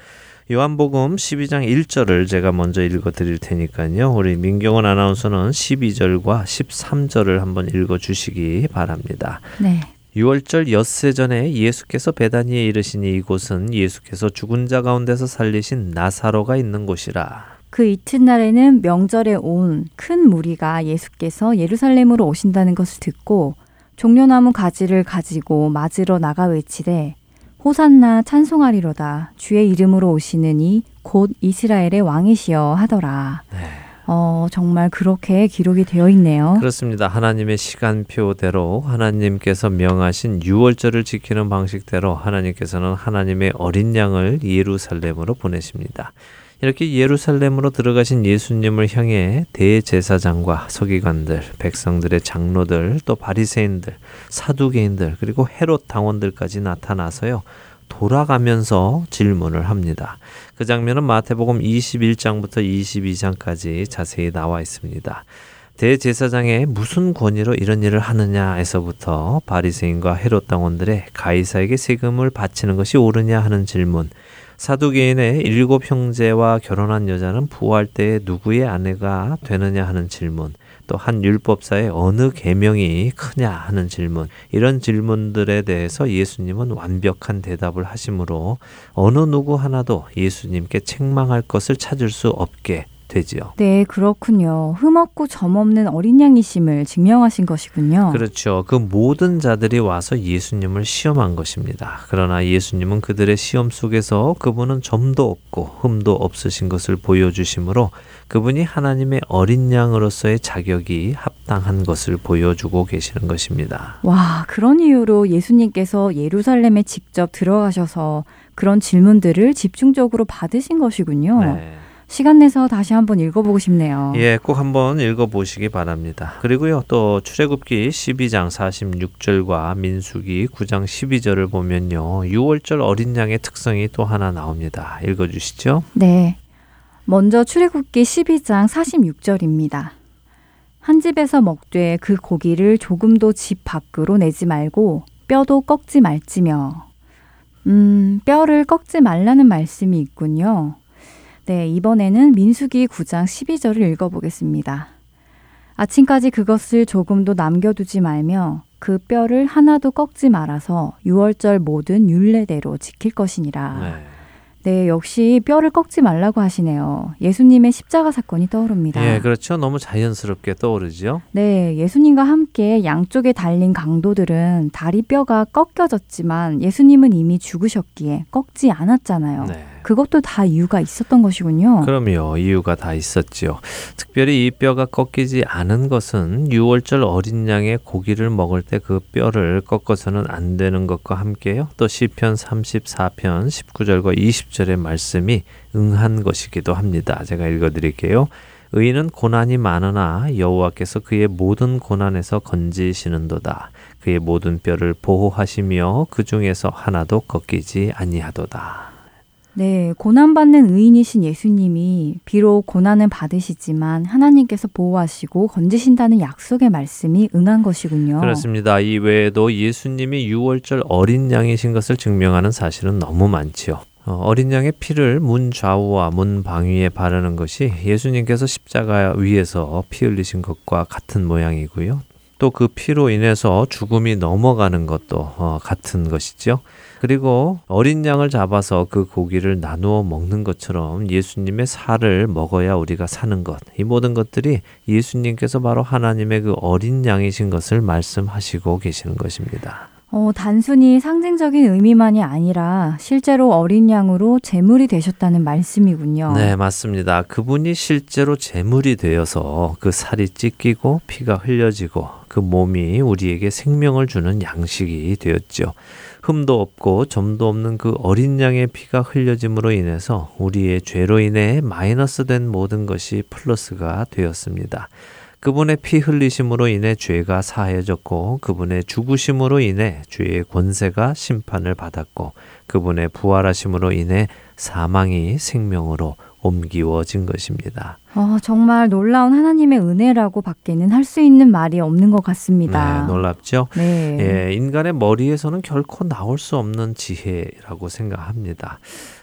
요한복음 12장 1절을 제가 먼저 읽어 드릴 테니까요. 우리 민경원 아나운서는 12절과 13절을 한번 읽어 주시기 바랍니다. 네. 6월절 엿새 전에 예수께서 베다니에 이르시니 이곳은 예수께서 죽은 자 가운데서 살리신 나사로가 있는 곳이라. 그 이튿날에는 명절에 온 큰 무리가 예수께서 예루살렘으로 오신다는 것을 듣고 종려나무 가지를 가지고 맞으러 나가 외치되 호산나 찬송하리로다 주의 이름으로 오시는 이 곧 이스라엘의 왕이시여 하더라. 네. 어, 정말 그렇게 기록이 되어 있네요. 그렇습니다. 하나님의 시간표대로 하나님께서 명하신 6월절을 지키는 방식대로 하나님께서는 하나님의 어린 양을 예루살렘으로 보내십니다. 이렇게 예루살렘으로 들어가신 예수님을 향해 대제사장과 서기관들, 백성들의 장로들, 또 바리새인들, 사두개인들, 그리고 헤롯 당원들까지 나타나서요. 돌아가면서 질문을 합니다. 그 장면은 마태복음 21장부터 22장까지 자세히 나와 있습니다. 대제사장의 무슨 권위로 이런 일을 하느냐에서부터 바리새인과 헤롯 당원들의 가이사에게 세금을 바치는 것이 옳으냐 하는 질문, 사두개인의 일곱 형제와 결혼한 여자는 부활 때 누구의 아내가 되느냐 하는 질문, 또 한 율법사의 어느 계명이 크냐 하는 질문, 이런 질문들에 대해서 예수님은 완벽한 대답을 하시므로 어느 누구 하나도 예수님께 책망할 것을 찾을 수 없게 되지요. 네, 그렇군요. 흠없고 점없는 어린 양이심을 증명하신 것이군요. 그렇죠. 그 모든 자들이 와서 예수님을 시험한 것입니다. 그러나 예수님은 그들의 시험 속에서 그분은 점도 없고 흠도 없으신 것을 보여주심으로 그분이 하나님의 어린 양으로서의 자격이 합당한 것을 보여주고 계시는 것입니다. 와, 그런 이유로 예수님께서 예루살렘에 직접 들어가셔서 그런 질문들을 집중적으로 받으신 것이군요. 네. 시간 내서 다시 한번 읽어보고 싶네요. 예, 꼭 한번 읽어보시기 바랍니다. 그리고요, 또 출애굽기 12장 46절과 민수기 9장 12절을 보면요, 6월절 어린 양의 특성이 또 하나 나옵니다. 읽어주시죠. 네. 먼저 출애굽기 12장 46절입니다. 한 집에서 먹되 그 고기를 조금도 집 밖으로 내지 말고 뼈도 꺾지 말지며. 음, 뼈를 꺾지 말라는 말씀이 있군요. 네, 이번에는 민수기 9장 12절을 읽어보겠습니다. 아침까지 그것을 조금도 남겨두지 말며 그 뼈를 하나도 꺾지 말아서 6월절 모든 율례대로 지킬 것이니라. 네. 네, 역시 뼈를 꺾지 말라고 하시네요. 예수님의 십자가 사건이 떠오릅니다. 예, 그렇죠. 너무 자연스럽게 떠오르죠. 네, 예수님과 함께 양쪽에 달린 강도들은 다리 뼈가 꺾여졌지만 예수님은 이미 죽으셨기에 꺾지 않았잖아요. 네. 그것도 다 이유가 있었던 것이군요. 그럼요. 이유가 다 있었지요. 특별히 이 뼈가 꺾이지 않은 것은 6월절 어린 양의 고기를 먹을 때 그 뼈를 꺾어서는 안 되는 것과 함께요. 또 시편 34편 19절과 20절의 말씀이 응한 것이기도 합니다. 제가 읽어 드릴게요. 의인은 고난이 많으나 여호와께서 그의 모든 고난에서 건지시는도다. 그의 모든 뼈를 보호하시며 그 중에서 하나도 꺾이지 아니하도다. 네, 고난받는 의인이신 예수님이 비록 고난을 받으시지만 하나님께서 보호하시고 건지신다는 약속의 말씀이 응한 것이군요. 그렇습니다. 이 외에도 예수님이 6월절 어린 양이신 것을 증명하는 사실은 너무 많지요. 어, 어린 양의 피를 문 좌우와 문 방위에 바르는 것이 예수님께서 십자가 위에서 피 흘리신 것과 같은 모양이고요. 또 그 피로 인해서 죽음이 넘어가는 것도 어, 같은 것이죠. 그리고 어린 양을 잡아서 그 고기를 나누어 먹는 것처럼 예수님의 살을 먹어야 우리가 사는 것. 이 모든 것들이 예수님께서 바로 하나님의 그 어린 양이신 것을 말씀하시고 계시는 것입니다. 어, 단순히 상징적인 의미만이 아니라 실제로 어린 양으로 제물이 되셨다는 말씀이군요. 네, 맞습니다. 그분이 실제로 제물이 되어서 그 살이 찢기고 피가 흘려지고 그 몸이 우리에게 생명을 주는 양식이 되었죠. 흠도 없고 점도 없는 그 어린 양의 피가 흘려짐으로 인해서 우리의 죄로 인해 마이너스 된 모든 것이 플러스가 되었습니다. 그분의 피 흘리심으로 인해 죄가 사해졌고 그분의 죽으심으로 인해 죄의 권세가 심판을 받았고 그분의 부활하심으로 인해 사망이 생명으로 옮기워진 것입니다. 어, 정말 놀라운 하나님의 은혜라고 밖에는 할 수 있는 말이 없는 것 같습니다. 네, 놀랍죠? 네. 예, 인간의 머리에서는 결코 나올 수 없는 지혜라고 생각합니다.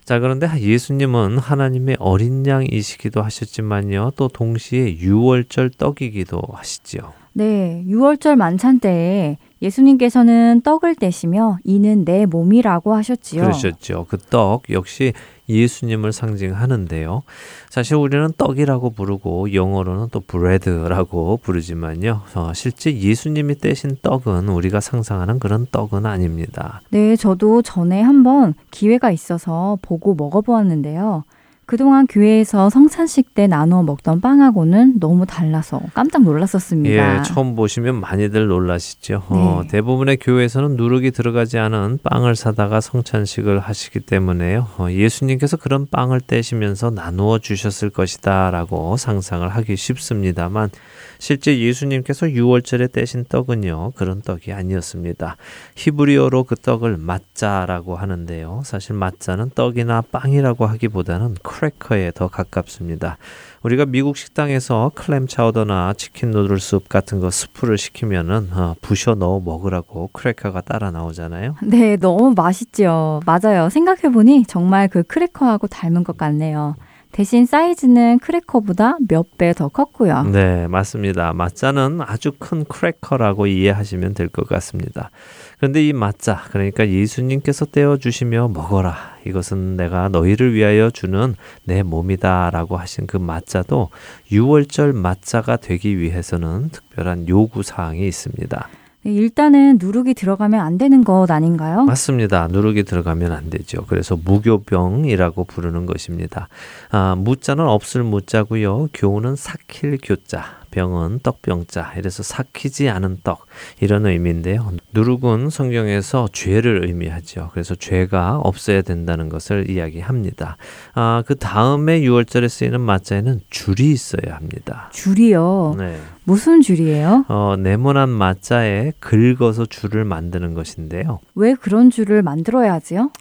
자, 그런데 예수님은 하나님의 어린 양이시기도 하셨지만요, 또 동시에 유월절 떡이기도 하시죠. 네, 유월절 만찬 때에 예수님께서는 떡을 떼시며 이는 내 몸이라고 하셨지요. 그러셨죠. 그 떡 역시 예수님을 상징하는데요. 사실 우리는 떡이라고 부르고 영어로는 또 브레드라고 부르지만요. 어, 실제 예수님이 떼신 떡은 우리가 상상하는 그런 떡은 아닙니다. 네, 저도 전에 한번 기회가 있어서 보고 먹어보았는데요. 그동안 교회에서 성찬식 때 나누어 먹던 빵하고는 너무 달라서 깜짝 놀랐었습니다. 예, 처음 보시면 많이들 놀라시죠. 어, 네. 어, 대부분의 교회에서는 누룩이 들어가지 않은 빵을 사다가 성찬식을 하시기 때문에요. 어, 예수님께서 그런 빵을 떼시면서 나누어 주셨을 것이다라고 상상을 하기 쉽습니다만 실제 예수님께서 6월절에 떼신 떡은요, 그런 떡이 아니었습니다. 히브리어로 그 떡을 마짜라고 하는데요. 사실 마짜는 떡이나 빵이라고 하기보다는 크래커에 더 가깝습니다. 우리가 미국 식당에서 clam chowder나 chicken noodle soup 같은 거 스프를 시키면은 어, 부셔 넣어 먹으라고 크래커가 따라 나오잖아요. 네, 너무 맛있죠. 맞아요. 생각해 보니 정말 그 크래커하고 닮은 것 같네요. 대신 사이즈는 크래커보다 몇 배 더 컸고요. 네, 맞습니다. 마짜는 아주 큰 크래커라고 이해하시면 될 것 같습니다. 그런데 이 마짜, 그러니까 예수님께서 떼어 주시며 먹어라. 이것은 내가 너희를 위하여 주는 내 몸이다 라고 하신 그 마짜도 6월절 마짜가 되기 위해서는 특별한 요구 사항이 있습니다. 네, 일단은 누룩이 들어가면 안 되는 것 아닌가요? 맞습니다. 누룩이 들어가면 안 되죠. 그래서 무교병이라고 부르는 것입니다. 아, 무자는 없을 무자고요. 교는 사킬 교자. 병은 떡병자 이래서 삭히지 않은 떡 이런 의미인데요. 누룩은 성경에서 죄를 의미하죠. 그래서 죄가 없어야 된다는 것을 이야기합니다. 아, 그 다음에 6월절에 쓰이는 맞자에는 줄이 있어야 합니다. 줄이요? 네. 무슨 줄이에요? 어, 네모난 맞자에 긁어서 줄을 만드는 것인데요. 왜 그런 줄을 만들어야 하지요?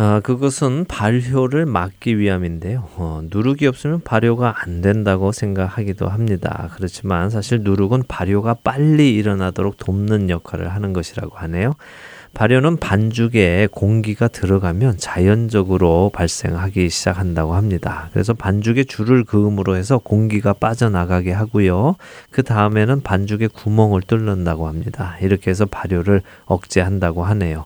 아, 그것은 발효를 막기 위함인데요. 어, 누룩이 없으면 발효가 안 된다고 생각하기도 합니다. 그렇지만 사실 누룩은 발효가 빨리 일어나도록 돕는 역할을 하는 것이라고 하네요. 발효는 반죽에 공기가 들어가면 자연적으로 발생하기 시작한다고 합니다. 그래서 반죽에 줄을 그음으로 해서 공기가 빠져나가게 하고요. 그 다음에는 반죽에 구멍을 뚫는다고 합니다. 이렇게 해서 발효를 억제한다고 하네요.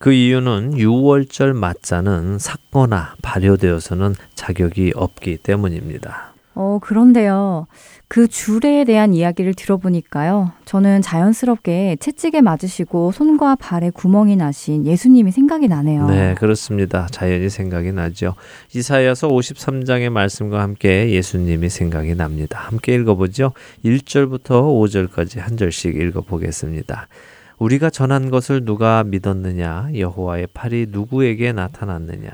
그 이유는 6월절 맞자는 삭거나 발효되어서는 자격이 없기 때문입니다. 어, 그런데요. 그 줄에 대한 이야기를 들어보니까요. 저는 자연스럽게 채찍에 맞으시고 손과 발에 구멍이 나신 예수님이 생각이 나네요. 네, 그렇습니다. 자연히 생각이 나죠. 이사야서 53장의 말씀과 함께 예수님이 생각이 납니다. 함께 읽어보죠. 1절부터 5절까지 한 절씩 읽어보겠습니다. 우리가 전한 것을 누가 믿었느냐? 여호와의 팔이 누구에게 나타났느냐?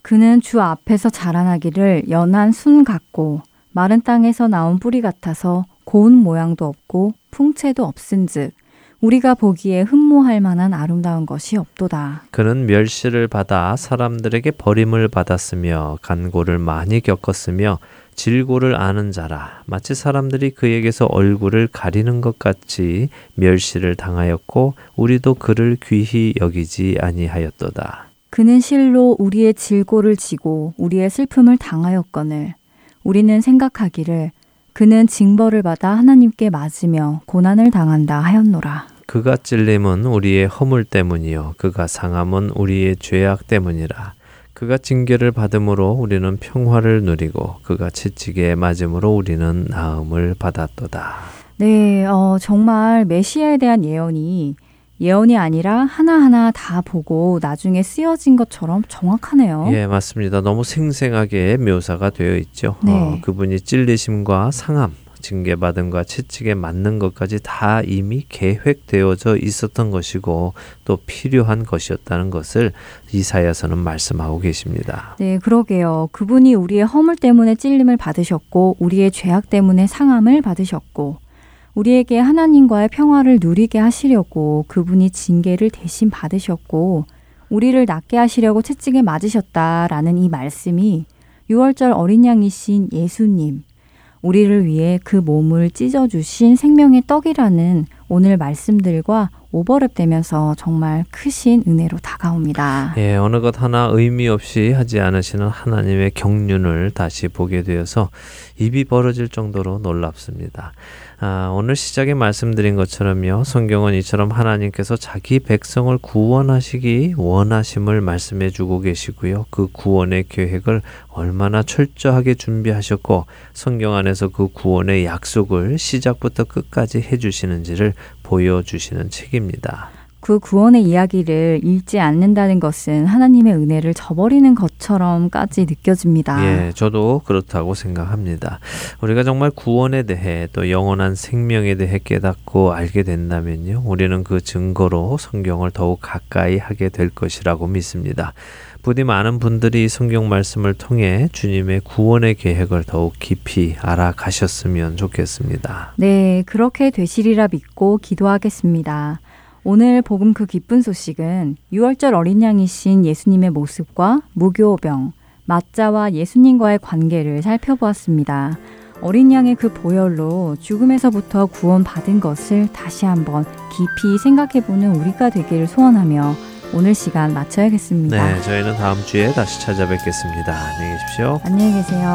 그는 주 앞에서 자라나기를 연한 순 같고 마른 땅에서 나온 뿌리 같아서 고운 모양도 없고 풍채도 없은즉 우리가 보기에 흠모할 만한 아름다운 것이 없도다. 그는 멸시를 받아 사람들에게 버림을 받았으며 간고를 많이 겪었으며 질고를 아는 자라 마치 사람들이 그에게서 얼굴을 가리는 것 같이 멸시를 당하였고 우리도 그를 귀히 여기지 아니하였도다. 그는 실로 우리의 질고를 지고 우리의 슬픔을 당하였거늘 우리는 생각하기를 그는 징벌을 받아 하나님께 맞으며 고난을 당한다 하였노라. 그가 찔림은 우리의 허물 때문이요 그가 상함은 우리의 죄악 때문이라. 그가 징계를 받음으로 우리는 평화를 누리고 그가 채찍에 맞음으로 우리는 나음을 받았도다. 네, 어, 정말 메시아에 대한 예언이 예언이 아니라 하나하나 다 보고 나중에 쓰여진 것처럼 정확하네요. 예, 맞습니다. 너무 생생하게 묘사가 되어 있죠. 네. 어, 그분이 찔리심과 상함, 징계받음과 채찍에 맞는 것까지 다 이미 계획되어져 있었던 것이고 또 필요한 것이었다는 것을 이사야서는 말씀하고 계십니다. 네, 그러게요. 그분이 우리의 허물 때문에 찔림을 받으셨고 우리의 죄악 때문에 상함을 받으셨고 우리에게 하나님과의 평화를 누리게 하시려고 그분이 징계를 대신 받으셨고 우리를 낫게 하시려고 채찍에 맞으셨다라는 이 말씀이 6월절 어린 양이신 예수님 우리를 위해 그 몸을 찢어주신 생명의 떡이라는 오늘 말씀들과 오버랩 되면서 정말 크신 은혜로 다가옵니다. 예, 어느 것 하나 의미 없이 하지 않으시는 하나님의 경륜을 다시 보게 되어서 입이 벌어질 정도로 놀랍습니다. 아, 오늘 시작에 말씀드린 것처럼요. 성경은 이처럼 하나님께서 자기 백성을 구원하시기 원하심을 말씀해 주고 계시고요. 그 구원의 계획을 얼마나 철저하게 준비하셨고 성경 안에서 그 구원의 약속을 시작부터 끝까지 해 주시는지를 보여 주시는 책입니다. 그 구원의 이야기를 읽지 않는다는 것은 하나님의 은혜를 저버리는 것처럼까지 느껴집니다. 예, 저도 그렇다고 생각합니다. 우리가 정말 구원에 대해 또 영원한 생명에 대해 깨닫고 알게 된다면요. 우리는 그 증거로 성경을 더욱 가까이 하게 될 것이라고 믿습니다. 부디 많은 분들이 성경 말씀을 통해 주님의 구원의 계획을 더욱 깊이 알아가셨으면 좋겠습니다. 네, 그렇게 되시리라 믿고 기도하겠습니다. 오늘 복음 그 기쁜 소식은 6월절 어린 양이신 예수님의 모습과 무교병, 맞자와 예수님과의 관계를 살펴보았습니다. 어린 양의 그 보혈로 죽음에서부터 구원받은 것을 다시 한번 깊이 생각해보는 우리가 되기를 소원하며 오늘 시간 마쳐야겠습니다. 네, 저희는 다음 주에 다시 찾아뵙겠습니다. 안녕히 계십시오. 안녕히 계세요.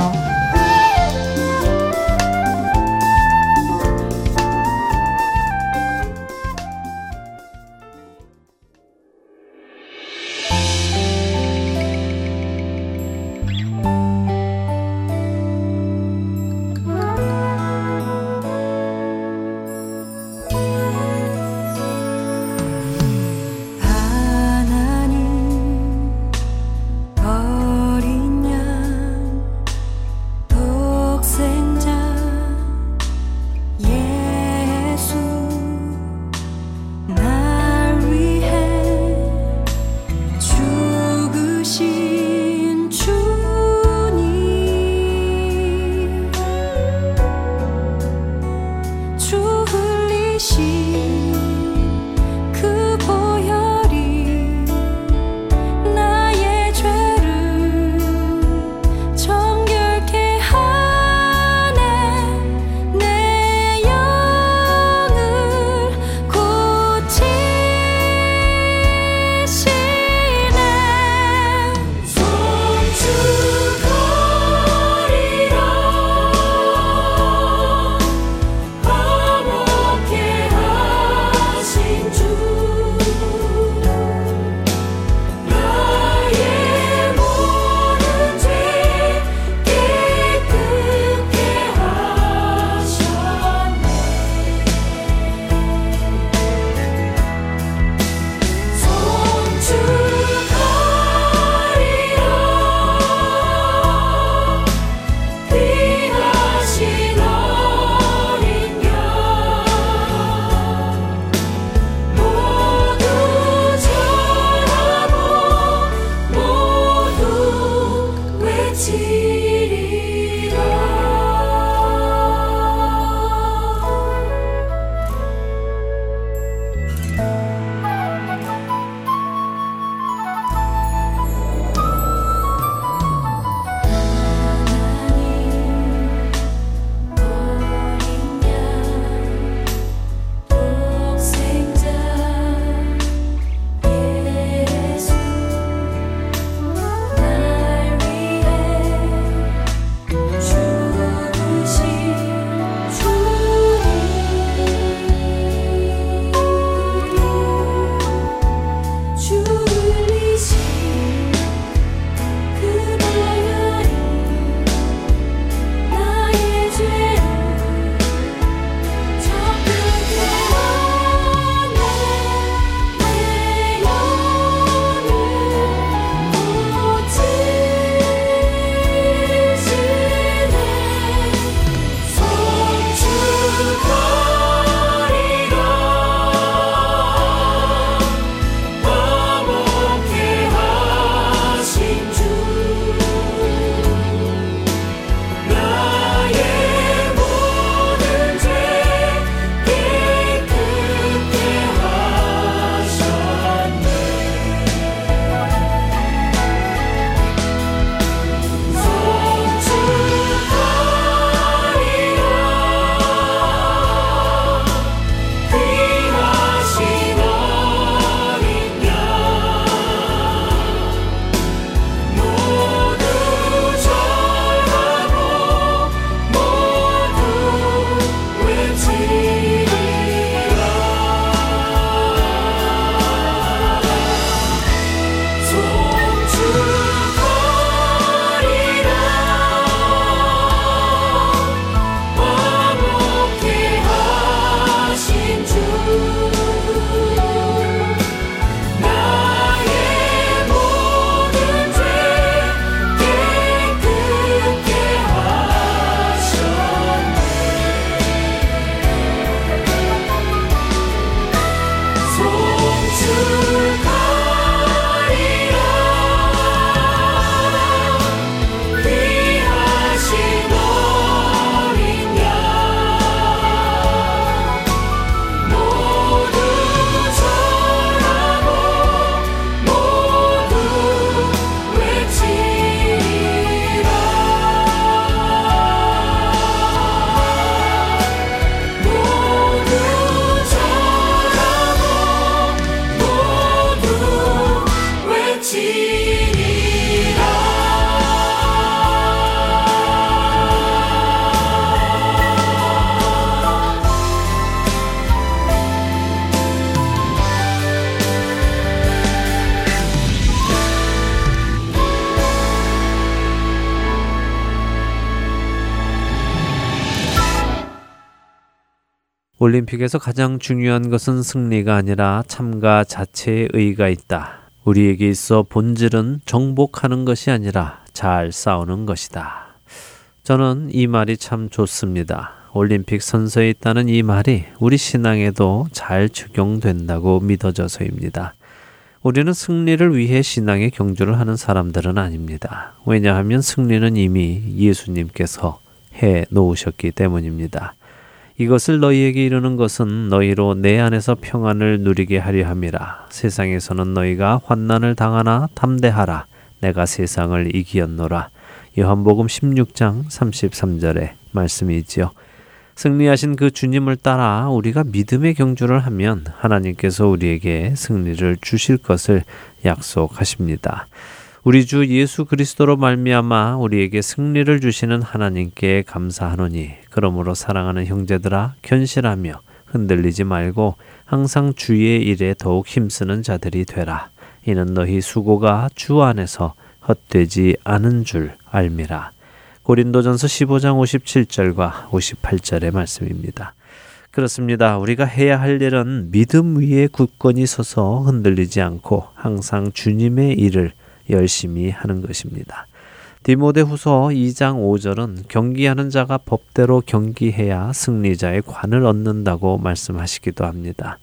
心。 올림픽에서 가장 중요한 것은 승리가 아니라 참가 자체의 의의가 있다. 우리에게 있어 본질은 정복하는 것이 아니라 잘 싸우는 것이다. 저는 이 말이 참 좋습니다. 올림픽 선서에 있다는 이 말이 우리 신앙에도 잘 적용된다고 믿어져서입니다. 우리는 승리를 위해 신앙의 경주를 하는 사람들은 아닙니다. 왜냐하면 승리는 이미 예수님께서 해 놓으셨기 때문입니다. 이것을 너희에게 이르는 것은 너희로 내 안에서 평안을 누리게 하려 함이라. 세상에서는 너희가 환난을 당하나 담대하라. 내가 세상을 이기었노라. 요한복음 16장 33절의 말씀이지요. 승리하신 그 주님을 따라 우리가 믿음의 경주를 하면 하나님께서 우리에게 승리를 주실 것을 약속하십니다. 우리 주 예수 그리스도로 말미암아 우리에게 승리를 주시는 하나님께 감사하노니 그러므로 사랑하는 형제들아 견실하며 흔들리지 말고 항상 주의 일에 더욱 힘쓰는 자들이 되라. 이는 너희 수고가 주 안에서 헛되지 않은 줄 알미라. 고린도전서 15장 57절과 58절의 말씀입니다. 그렇습니다. 우리가 해야 할 일은 믿음 위에 굳건히 서서 흔들리지 않고 항상 주님의 일을 열심히 하는 것입니다. 디모데 후서 2장 5절은 경기하는 자가 법대로 경기해야 승리자의 관을 얻는다고 말씀하시기도 합니다.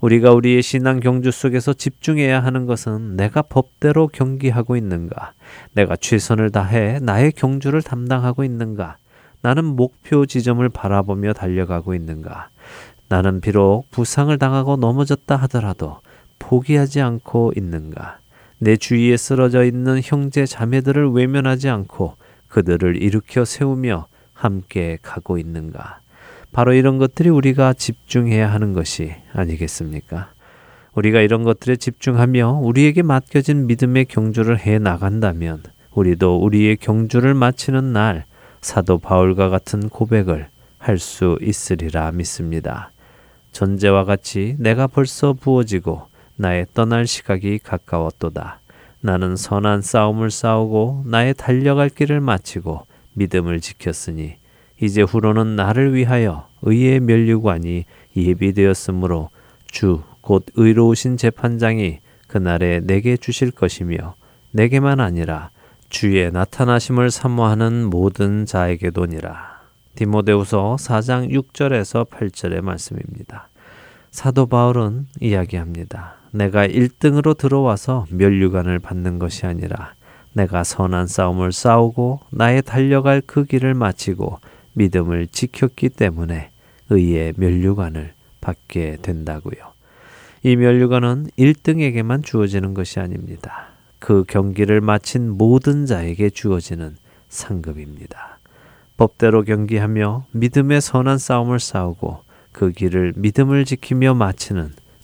우리가 우리의 신앙 경주 속에서 집중해야 하는 것은 내가 법대로 경기하고 있는가? 내가 최선을 다해 나의 경주를 담당하고 있는가? 나는 목표 지점을 바라보며 달려가고 있는가? 나는 비록 부상을 당하고 넘어졌다 하더라도 포기하지 않고 있는가? 내 주위에 쓰러져 있는 형제 자매들을 외면하지 않고 그들을 일으켜 세우며 함께 가고 있는가? 바로 이런 것들이 우리가 집중해야 하는 것이 아니겠습니까? 우리가 이런 것들에 집중하며 우리에게 맡겨진 믿음의 경주를 해 나간다면 우리도 우리의 경주를 마치는 날 사도 바울과 같은 고백을 할 수 있으리라 믿습니다. 전제와 같이 내가 벌써 부어지고 나의 떠날 시각이 가까웠도다. 나는 선한 싸움을 싸우고 나의 달려갈 길을 마치고 믿음을 지켰으니 이제 후로는 나를 위하여 의의 면류관이 예비되었으므로 주 곧 의로우신 재판장이 그날에 내게 주실 것이며 내게만 아니라 주의 나타나심을 사모하는 모든 자에게도니라. 디모데후서 4장 6절에서 8절의 말씀입니다. 사도 바울은 이야기합니다. 내가 1등으로 들어와서 면류관을 받는 것이 아니라 내가 선한 싸움을 싸우고 나의 달려갈 그 길을 마치고 믿음을 지켰기 때문에 의의 면류관을 받게 된다고요. 이 면류관은 1등에게만 주어지는 것이 아닙니다. 그 경기를 마친 모든 자에게 주어지는 상급입니다. 법대로 경기하며 믿음의 선한 싸움을 싸우고 그 길을 믿음을 지키며 마치는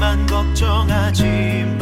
하지만 걱정하지